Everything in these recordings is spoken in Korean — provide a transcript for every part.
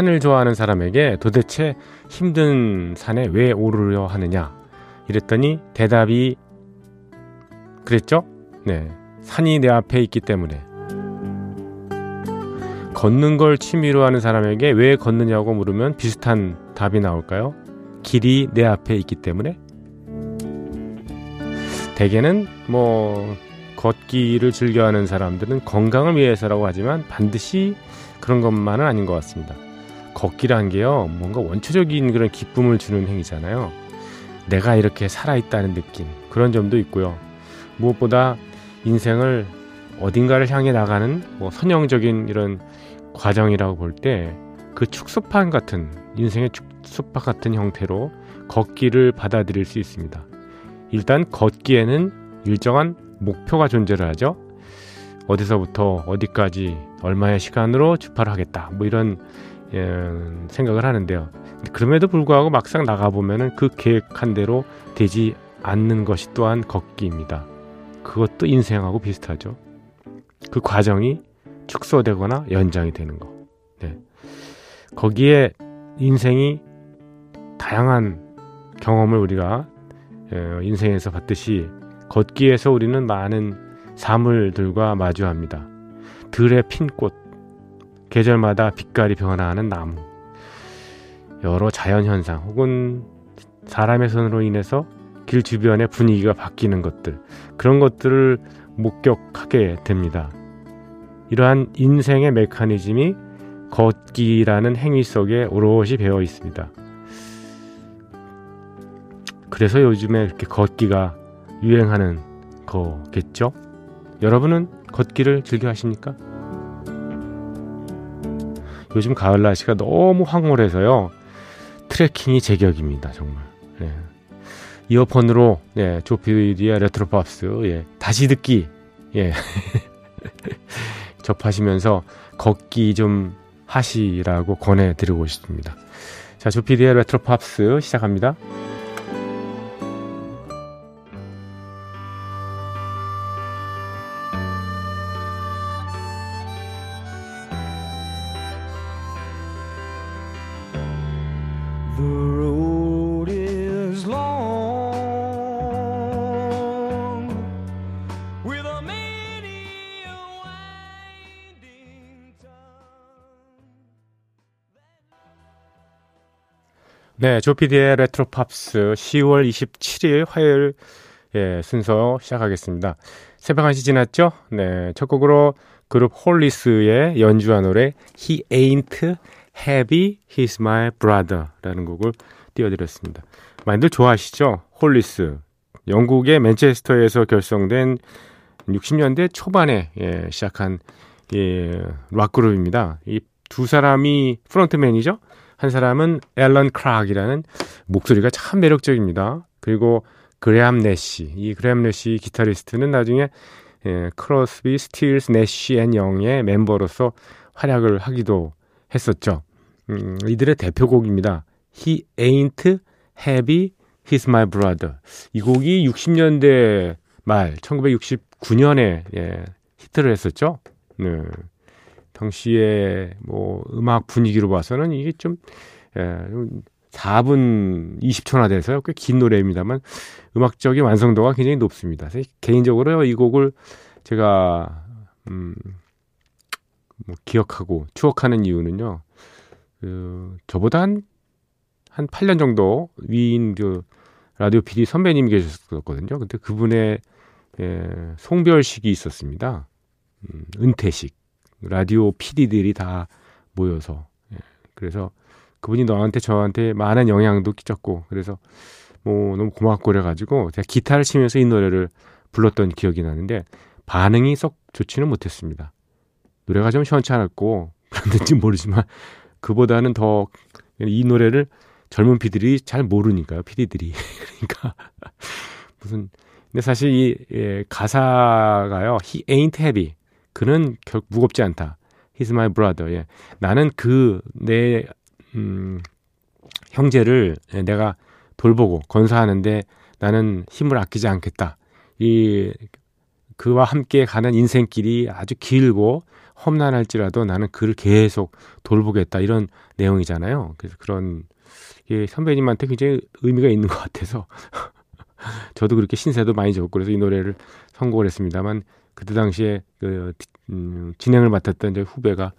산을 좋아하는 사람에게 도대체 힘든 산에 왜 오르려 하느냐? 이랬더니 대답이 그랬죠? 네. 산이 내 앞에 있기 때문에. 걷는 걸 취미로 하는 사람에게 왜 걷느냐고 물으면 비슷한 답이 나올까요? 길이 내 앞에 있기 때문에? 대개는 뭐 걷기를 즐겨하는 사람들은 건강을 위해서라고 하지만 반드시 그런 것만은 아닌 것 같습니다. 걷기란 게요, 뭔가 원초적인 그런 기쁨을 주는 행위잖아요. 내가 이렇게 살아있다는 느낌, 그런 점도 있고요. 무엇보다 인생을 어딘가를 향해 나가는 뭐 선형적인 이런 과정이라고 볼 때 그 축소판 같은 인생의 축소판 같은 형태로 걷기를 받아들일 수 있습니다. 일단 걷기에는 일정한 목표가 존재를 하죠. 어디서부터 어디까지 얼마의 시간으로 주파를 하겠다. 뭐 이런 예, 생각을 하는데요. 그럼에도 불구하고 막상 나가보면은 그 계획한 대로 되지 않는 것이 또한 걷기입니다. 그것도 인생하고 비슷하죠. 그 과정이 축소되거나 연장이 되는 거. 네. 거기에 인생이 다양한 경험을 우리가 인생에서 받듯이 걷기에서 우리는 많은 사물들과 마주합니다. 들에 핀 꽃, 계절마다 빛깔이 변화하는 나무, 여러 자연 현상 혹은 사람의 손으로 인해서 길 주변의 분위기가 바뀌는 것들, 그런 것들을 목격하게 됩니다. 이러한 인생의 메커니즘이 걷기라는 행위 속에 오롯이 배어 있습니다. 그래서 요즘에 이렇게 걷기가 유행하는 거겠죠? 여러분은 걷기를 즐겨 하십니까? 요즘 가을 날씨가 너무 황홀해서요. 트레킹이 제격입니다, 정말. 네. 이어폰으로 예, 조피디의 레트로 팝스 예, 다시 듣기 예. 접하시면서 걷기 좀 하시라고 권해드리고 싶습니다. 자, 조피디의 레트로 팝스 시작합니다. 네, 조피디의 레트로 팝스 10월 27일 화요일 예, 순서 시작하겠습니다. 새벽 1시 지났죠? 네, 첫 곡으로 그룹 홀리스의 연주한 노래 He Ain't Heavy, He's My Brother 라는 곡을 띄워드렸습니다. 많이들 좋아하시죠? 홀리스. 영국의 맨체스터에서 결성된 60년대 초반에 예, 시작한 예, 락 그룹입니다. 이 두 사람이 frontman이죠? 한 사람은 앨런 클락이라는 목소리가 참 매력적입니다. 그리고 그레암 내시, 이 그레암 내시 기타리스트는 나중에 예, 크로스비, 스틸스, 내시 앤 영의 멤버로서 활약을 하기도 했었죠. 음, 이들의 대표곡입니다. He ain't heavy, he's my brother. 이 곡이 60년대 말, 1969년에 예, 히트를 했었죠. 네. 당시에 뭐 음악 분위기로 봐서는 이게 좀, 예, 4분 20초나 돼서요. 꽤긴 노래입니다만 음악적인 완성도가 굉장히 높습니다. 개인적으로 이 곡을 제가 음, 뭐 기억하고 추억하는 이유는요. 그 저보다 한, 한 8년 정도 위인 그 라디오 PD 선배님이 계셨었거든요. 근데 그분의 예, 송별식이 있었습니다. 음, 은퇴식. 라디오 PD들이 다 모여서 예, 그래서 그분이 너한테 저한테 많은 영향도 끼쳤고 그래서 뭐 너무 고맙고 그래가지고 제가 기타를 치면서 이 노래를 불렀던 기억이 나는데 반응이 썩 좋지는 못했습니다. 노래가 좀 시원찮았고 그랬는지 모르지만 그보다는 더 이 노래를 젊은 피들이 잘 모르니까요. 피디들이 그러니까 무슨 근데 사실 이 예, 가사가요. He ain't heavy. 그는 결 무겁지 않다. He's my brother. 예. 나는 그 내 음, 형제를 내가 돌보고 건사하는데 나는 힘을 아끼지 않겠다. 이 그와 함께 가는 인생길이 아주 길고 험난할지라도 나는 그를 계속 돌보겠다 이런 내용이잖아요. 그래서 그런 예, 선배님한테 굉장히 의미가 있는 것 같아서 저도 그렇게 신세도 많이 졌고 그래서 이 노래를 선곡을 했습니다만 그때 당시에 그 음, 진행을 맡았던 제 후배가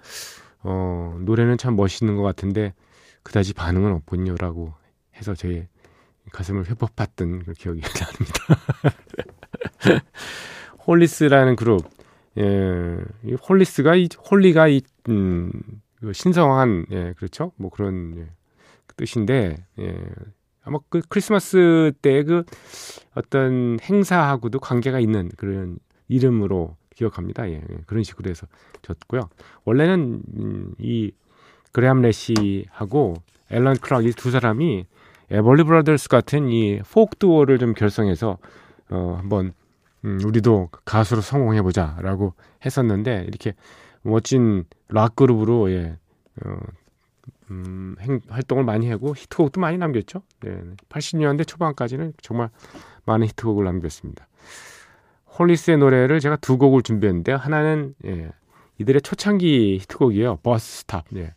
어, 노래는 참 멋있는 것 같은데 그다지 반응은 없군요라고 해서 제 가슴을 후벼팠던 그 기억이 납니다. 홀리스라는 그룹, 예, 이 홀리스가 이 홀리가 이 음, 그 신성한 예, 그렇죠? 뭐 그런 예, 그 뜻인데 예, 아마 그 크리스마스 때 그 어떤 행사하고도 관계가 있는 그런 이름으로 기억합니다. 예, 예, 그런 식으로 해서 졌고요. 원래는 음, 이 그레암 내시하고 앨런 클락 이 두 사람이 에벌리 브라더스 같은 이 포크 듀오를 좀 결성해서 어 한번 음, 우리도 가수로 성공해 보자라고 했었는데 이렇게 멋진 락 그룹으로 예. 어, 음, 행, 활동을 많이 하고 히트곡도 많이 남겼죠. 네, 80년대 초반까지는 정말 많은 히트곡을 남겼습니다. 홀리스의 노래를 제가 두 곡을 준비했는데 하나는 예, 이들의 초창기 히트곡이에요. Bus Stop. 예.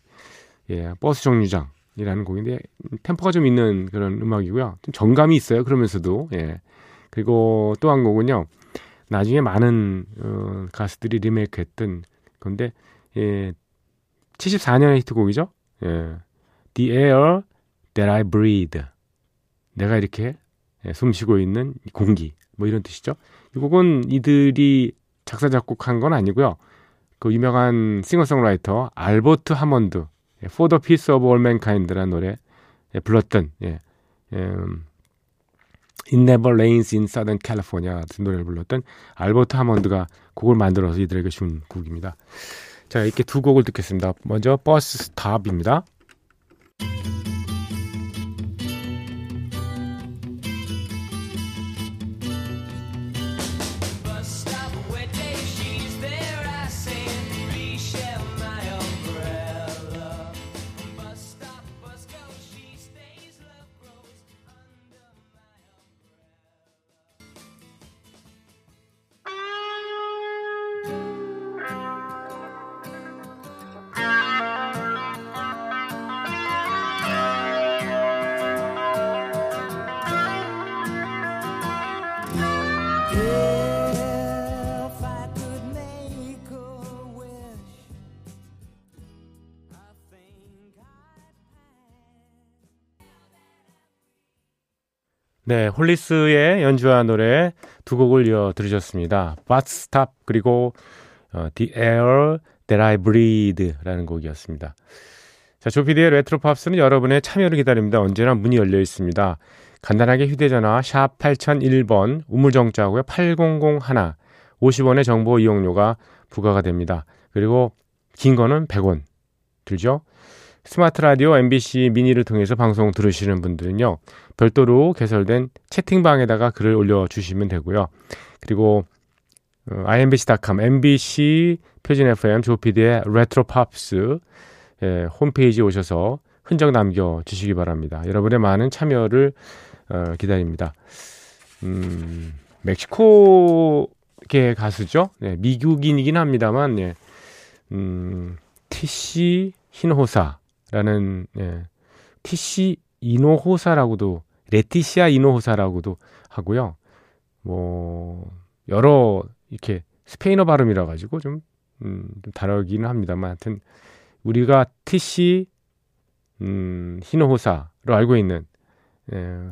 예, 버스 정류장이라는 곡인데 템포가 좀 있는 그런 음악이고요. 좀 정감이 있어요. 그러면서도 예. 그리고 또 한 곡은요. 나중에 많은 어, 가수들이 리메이크했던 건데 예, 74년의 히트곡이죠. 예. The Air That I Breathe. 내가 이렇게 예, 숨 쉬고 있는 공기. 뭐 이런 뜻이죠. 이 곡은 이들이 작사 작곡한 건 아니고요. 그 유명한 싱어송라이터 알버트 하먼드 예, For the Peace of All Mankind라는 노래 예, 불렀던 예, 음, It Never Rains in Southern California 같은 노래를 불렀던 알버트 하먼드가 곡을 만들어서 이들에게 준 곡입니다. 자 이렇게 두 곡을 듣겠습니다. 먼저 버스 스탑입니다. 네, 홀리스의 연주한 노래 두 곡을 이어 들으셨습니다. Bus Stop 그리고 어, The Air That I Breathe라는 곡이었습니다. 자, 조피디의 레트로 팝스는 여러분의 참여를 기다립니다. 언제나 문이 열려 있습니다. 간단하게 휴대전화 샵 8001번 우물정자고요. 8001 50원의 정보 이용료가 부과가 됩니다. 그리고 긴 거는 100원 들죠. 스마트 라디오 MBC 미니를 통해서 방송 들으시는 분들은요. 별도로 개설된 채팅방에다가 글을 올려주시면 되고요. 그리고 어, imbc.com, MBC 표준 FM 조피디의 레트로 팝스 예, 홈페이지 오셔서 흔적 남겨주시기 바랍니다. 여러분의 많은 참여를 어, 기다립니다. 음, 멕시코계 가수죠. 네, 미국인이긴 합니다만, 예, 음, 티시 히노호사 라는 예, 티시 이노호사라고도 레티시아 이노호사라고도 하고요. 뭐 여러 이렇게 스페인어 발음이라 가지고 좀, 음, 좀 다르기는 합니다만 하여튼 우리가 티시 음, 히노호사로 알고 있는 예,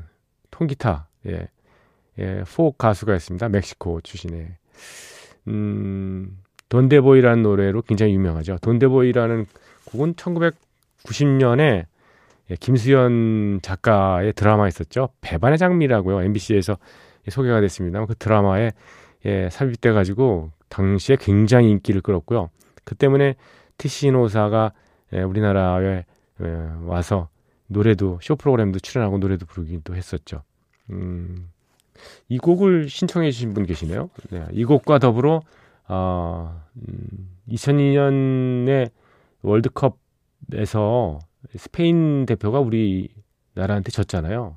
통기타 예, 예, 포 가수가 있습니다. 멕시코 출신의 음, 돈데보이라는 노래로 굉장히 유명하죠. 돈데보이라는 곡은 1900 90년에 예, 김수현 작가의 드라마 있었죠. 배반의 장미라고요. MBC에서 소개가 됐습니다. 그 드라마에 예, 삽입돼 가지고 당시에 굉장히 인기를 끌었고요. 그 때문에 티시노사가 예, 우리나라에 예, 와서 노래도 쇼 프로그램도 출연하고 노래도 부르기도 했었죠. 음, 이 곡을 신청해 주신 분 계시네요. 네, 이 곡과 더불어 어, 음, 2002년에 월드컵 에서 스페인 대표가 우리 나라한테 졌잖아요.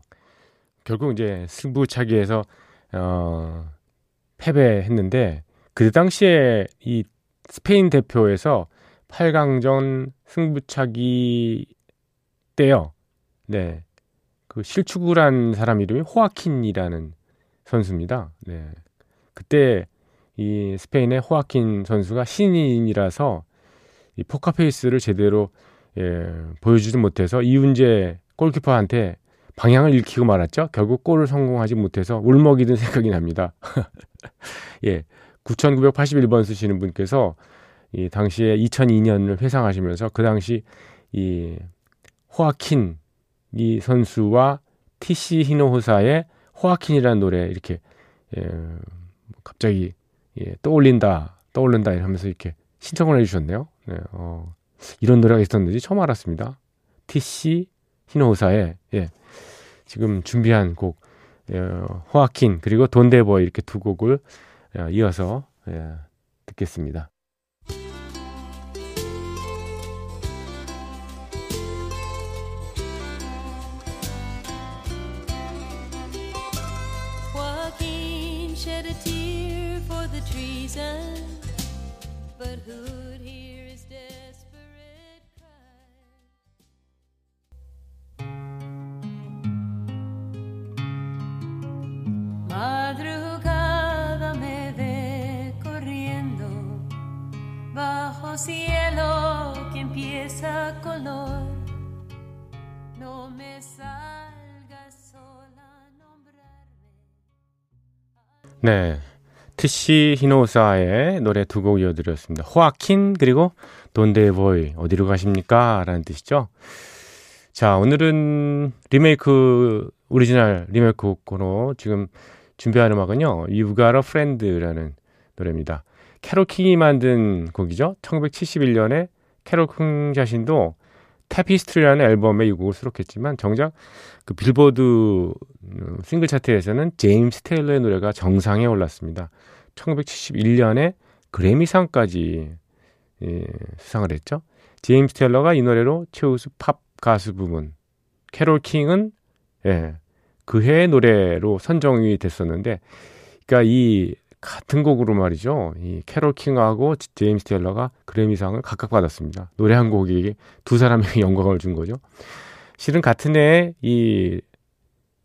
결국 이제 승부차기에서 어, 패배했는데 그 당시에 이 스페인 대표에서 8강전 승부차기 때요. 네. 그 실축을 한 사람 이름이 호아킨이라는 선수입니다. 네. 그때 이 스페인의 호아킨 선수가 신인이라서 이 포카페이스를 제대로 예, 보여주지 못해서 이훈재 골키퍼한테 방향을 잃히고 말았죠. 결국 골을 성공하지 못해서 울먹이 든 생각이 납니다. 예. 9981번 쓰시는 분께서 이 당시에 2002년을 회상하시면서 그 당시 이 호아킨 이 선수와 티시 히노호사의 호아킨이라는 노래 이렇게 예, 갑자기 예, 떠올린다 떠올른다 이러면서 이렇게 신청을 해주셨네요. 네, 어, 이런 노래가 있었는지 처음 알았습니다. 티시 히노호사의 예, 지금 준비한 곡 예, 호아킨 그리고 돈데버 이렇게 두 곡을 예, 이어서 예, 듣겠습니다. 네. 티시 이노호사의 노래 두 곡 이어드렸습니다. 호아킨 그리고 Donde Voy 어디로 가십니까? 라는 뜻이죠. 자 오늘은 리메이크 오리지널 리메이크 곡으로 지금 준비한 음악은요. A Friend라는 노래입니다. 캐롤 킹이 만든 곡이죠. 1971년에 캐롤 킹 자신도 Tapestry라는 앨범에 이 곡을 수록했지만 정작 그 빌보드 음, 싱글 차트에서는 제임스 테일러의 노래가 정상에 올랐습니다. 1971년에 그래미상까지 예, 수상을 했죠. 제임스 테일러가 이 노래로 최우수 팝 가수 부문, 캐롤 킹은 예, 그 해의 노래로 선정이 됐었는데, 그러니까 이 같은 곡으로 말이죠. 이 캐롤 킹하고 제임스 테일러가 그래미상을 각각 받았습니다. 노래 한 곡이 두 사람에게 영광을 준 거죠. 실은 같은 해에 이,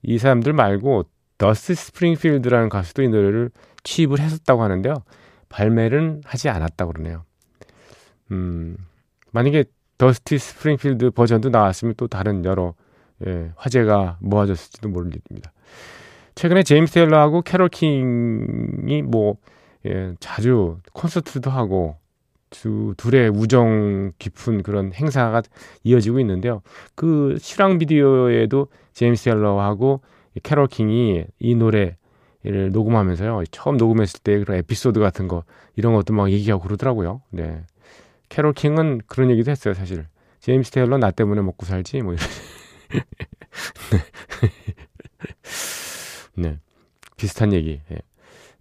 이 사람들 말고 더스티 스프링필드라는 가수도 이 노래를 취입을 했었다고 하는데요. 발매는 하지 않았다고 그러네요. 음, 만약에 더스티 스프링필드 버전도 나왔으면 또 다른 여러 예, 화제가 모아졌을지도 모릅니다. 최근에 제임스 테일러하고 캐롤 킹이 뭐 예, 자주 콘서트도 하고 두 둘의 우정 깊은 그런 행사가 이어지고 있는데요. 그 실황 비디오에도 제임스 테일러하고 캐롤 킹이 이 노래를 녹음하면서요. 처음 녹음했을 때 그런 에피소드 같은 거 이런 것도 막 얘기하고 그러더라고요. 네. 캐롤 킹은 그런 얘기도 했어요, 사실. 제임스 테일러 나 때문에 먹고 살지 뭐 이런. 네. 비슷한 얘기. 예.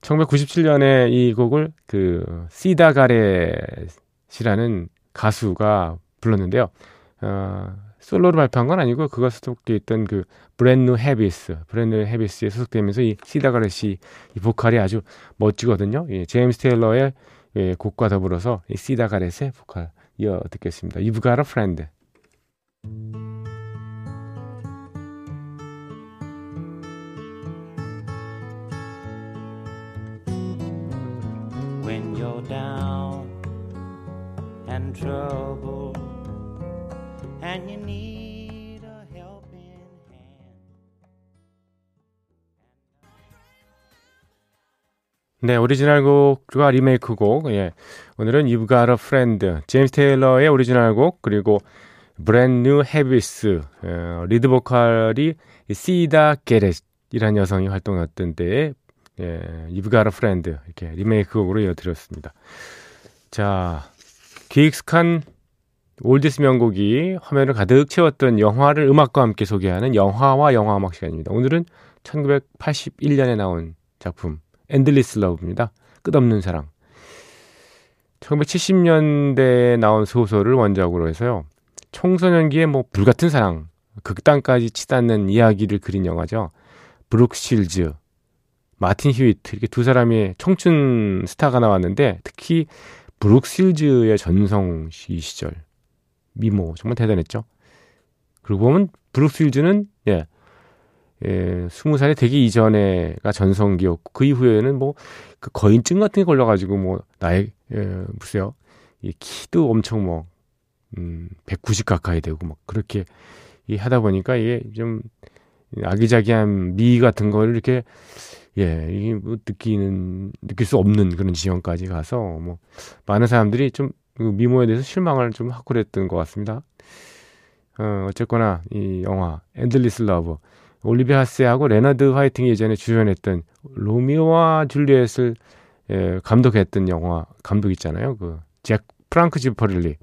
1997년에 이 곡을 그 시다 가렛이라는 가수가 불렀는데요. 어, 솔로로 발표한 건 아니고 그가 소속돼 있던 그 브랜누 헤비스, 브랜누 헤비스에 소속되면서 이 시다 가렛이 이 보컬이 아주 멋지거든요. 예, 제임스 테일러의 예, 곡과 더불어서 이 시다 가렛의 보컬 이어 듣겠습니다. A friend. When you're down and troubled and you need a helping hand. 네, 오리지널 곡과 리메이크 곡. 예. 오늘은 You've Got a Friend, 제임스 테일러의 오리지널 곡 그리고 브랜드 뉴 헤비스 어, 리드 보컬이 시다 게렛이라는 여성이 활동했던 때에 예, Got a Friend 이렇게 리메이크 곡으로 이어드렸습니다. 자, 기익스칸 oldies 명곡이 화면을 가득 채웠던 영화를 음악과 함께 소개하는 영화와 영화 음악 시간입니다. 오늘은 1981년에 나온 작품 Endless Love입니다. 끝없는 사랑. 1970년대에 나온 소설을 원작으로 해서요. 청소년기에 뭐 불같은 사랑, 극단까지 치닫는 이야기를 그린 영화죠. 브룩 실즈, 마틴 휴이트 이렇게 두 사람의 청춘 스타가 나왔는데 특히 브룩실즈의 전성 시 시절 미모 정말 대단했죠. 그리고 보면 브룩실즈는 예, 예, 20살이 되기 이전에가 전성기였고 그 이후에는 뭐 그 거인증 같은 게 걸려가지고 뭐 나의 예, 무슨요 이 키도 엄청 뭐 음, 190 가까이 되고 막 그렇게 이 하다 보니까 이게 좀 아기자기한 미 같은 걸 이렇게 예, 이게 뭐 느끼는 느낄 수 없는 그런 지경까지 가서 뭐 많은 사람들이 좀그 미모에 대해서 실망을 좀 하고 그랬던 것 같습니다. 어, 어쨌거나 이 영화 Endless Love 올리비아 하스하고 레너드 화이팅이 예전에 주연했던 로미오와 줄리엣을 예, 감독했던 영화 감독 있잖아요. 그 잭 프랑코 제피렐리.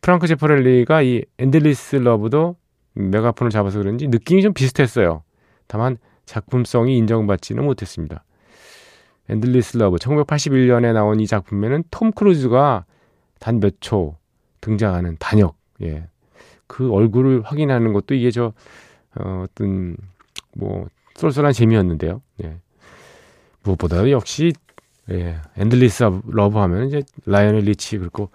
프랑코 제피렐리가 이 Endless Love도 메가폰을 잡아서 그런지 느낌이 좀 비슷했어요. 다만 작품성이 인정받지는 못했습니다. Endless Love 1981년에 나온 이 작품에는 톰 크루즈가 단 몇 초 등장하는 단역 예. 그 얼굴을 확인하는 것도 이게 저 어, 어떤 뭐 쏠쏠한 재미였는데요. 예. 무엇보다도 역시 예, Endless Love 하면 이제 라이오넬 리치 그리고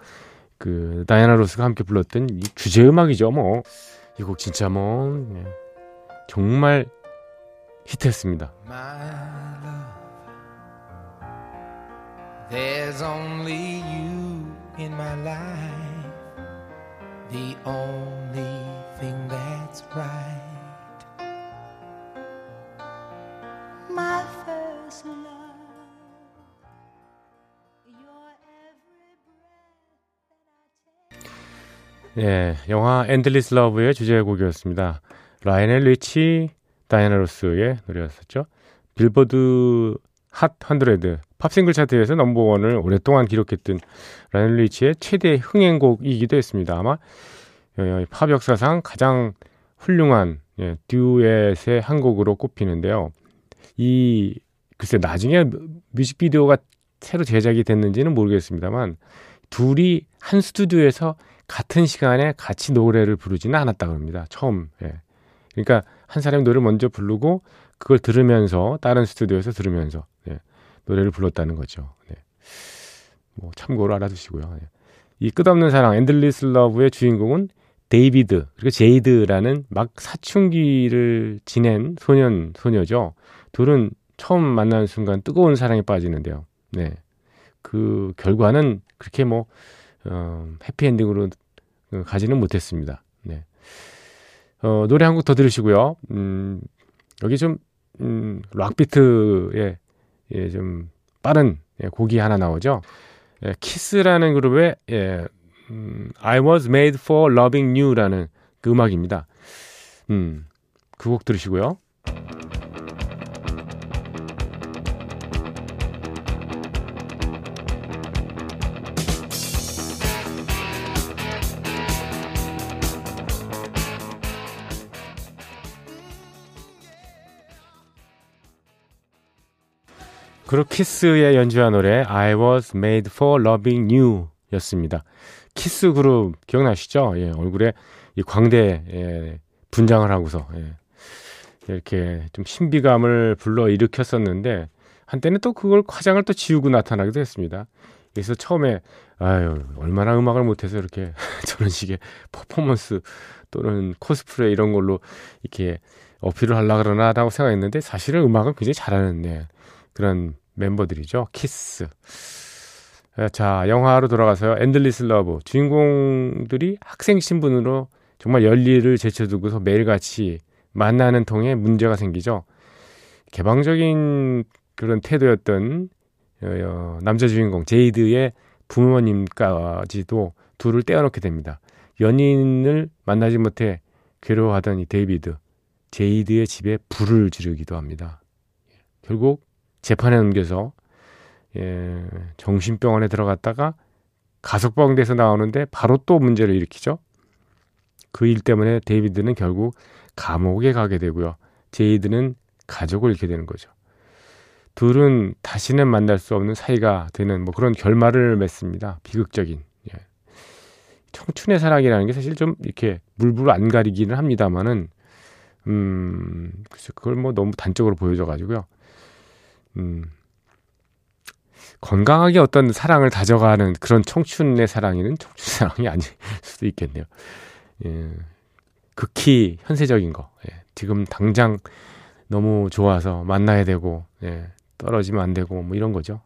그 다이아나 로스가 함께 불렀던 이 주제 음악이죠. 뭐 이 곡 진짜 뭐 예. 정말 히트했습니다. There's only you in my life. The only thing that's right. My first love. 예, 영화 Endless Love의 주제곡이었습니다. 라이오넬 리치 다이아나 로스의 노래였었죠. 빌보드 핫 100, 팝싱글 차트에서 넘버원을 오랫동안 기록했던 라이오넬 리치의 최대 흥행곡이기도 했습니다. 아마 어, 팝 역사상 가장 훌륭한 예, 듀엣의 한 곡으로 꼽히는데요. 이 글쎄 나중에 뮤직비디오가 새로 제작이 됐는지는 모르겠습니다만 둘이 한 스튜디오에서 같은 시간에 같이 노래를 부르지는 않았다고 합니다. 처음. 예. 그러니까 한 사람이 노래를 먼저 부르고 그걸 들으면서 다른 스튜디오에서 들으면서 예, 노래를 불렀다는 거죠. 네. 뭐 참고로 알아두시고요. 예. 이 끝없는 사랑 Endless Love의 주인공은 데이비드 그리고 제이드라는 막 사춘기를 지낸 소년 소녀죠. 둘은 처음 만나는 순간 뜨거운 사랑에 빠지는데요. 네. 그 결과는 그렇게 뭐 어, 해피엔딩으로 가지는 못했습니다. 네. 어, 노래 한 곡 더 들으시고요. 음, 여기 좀, 음, 락비트의, 예, 좀 빠른 예, 곡이 하나 나오죠. 예, 키스라는 그룹의, 예, 음, I was made for loving you라는 그 음악입니다. 음, 그 곡 들으시고요. 그룹 키스의 연주한 노래 I was made for loving you 였습니다. 키스 그룹 기억나시죠? 예, 얼굴에 이 광대 예, 분장을 하고서 예, 이렇게 좀 신비감을 불러 일으켰었는데 한때는 또 그걸 화장을 또 지우고 나타나기도 했습니다. 그래서 처음에 아유 얼마나 음악을 못해서 이렇게 저런 식의 퍼포먼스 또는 코스프레 이런 걸로 이렇게 어필을 하려 그러나라고 생각했는데 사실은 음악은 굉장히 잘하는데 그런 멤버들이죠. 키스. 자, 영화로 돌아가서요. Endless Love. 주인공들이 학생 신분으로 정말 열일을 제쳐두고서 매일같이 만나는 통에 문제가 생기죠. 개방적인 그런 태도였던 어, 어, 남자 주인공 제이드의 부모님까지도 둘을 떼어놓게 됩니다. 연인을 만나지 못해 괴로워하던 이 데이비드, 제이드의 집에 불을 지르기도 합니다. 결국 재판에 넘겨서 예, 정신병원에 들어갔다가 가석방돼서 나오는데 바로 또 문제를 일으키죠. 그 일 때문에 데이비드는 결국 감옥에 가게 되고요. 제이드는 가족을 잃게 되는 거죠. 둘은 다시는 만날 수 없는 사이가 되는 뭐 그런 결말을 맺습니다. 비극적인. 예. 청춘의 사랑이라는 게 사실 좀 이렇게 물불 안 가리기는 합니다만은 음 글쎄 그걸 뭐 너무 단적으로 보여줘 가지고요. 음 건강하게 어떤 사랑을 다져가는 그런 청춘의 사랑이는 청춘 사랑이 아닐 수도 있겠네요. 예. 극히 현세적인 거. 예. 지금 당장 너무 좋아서 만나야 되고 예. 떨어지면 안 되고 뭐 이런 거죠.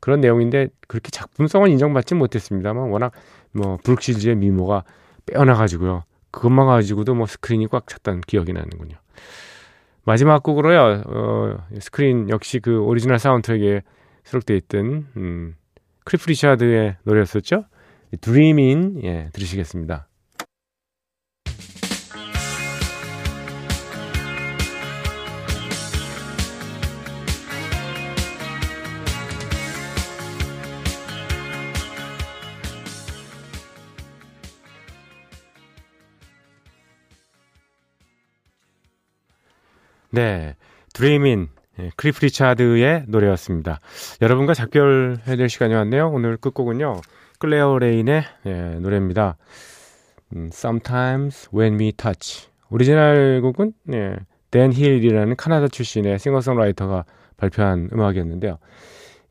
그런 내용인데 그렇게 작품성은 인정받지 못했습니다만 워낙 뭐 브룩실즈의 미모가 빼어나가지고요. 그것만 가지고도 뭐 스크린이 꽉 찼던 기억이 나는군요. 마지막 곡으로요. 어, 스크린 역시 그 오리지널 사운드트랙에 수록되어 있던 음, 클리프 리차드의 노래였었죠. Dreamin' 예, 들으시겠습니다. 네. 예, 클리프 리차드의 노래였습니다. 여러분과 작별해야 될 시간이 왔네요. 오늘 끝곡은요. 클레오 레인의 예, 노래입니다. 음, Sometimes When We Touch. 오리지널 곡은 예, 댄 힐이라는 카나다 출신의 싱어송라이터가 발표한 음악이었는데요.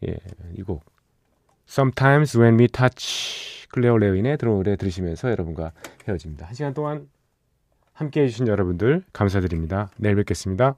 예, 이 곡 Sometimes When We Touch 클레오 레인의 노래 들으시면서 여러분과 헤어집니다. 한 시간 동안 함께 해주신 여러분들 감사드립니다. 내일 뵙겠습니다.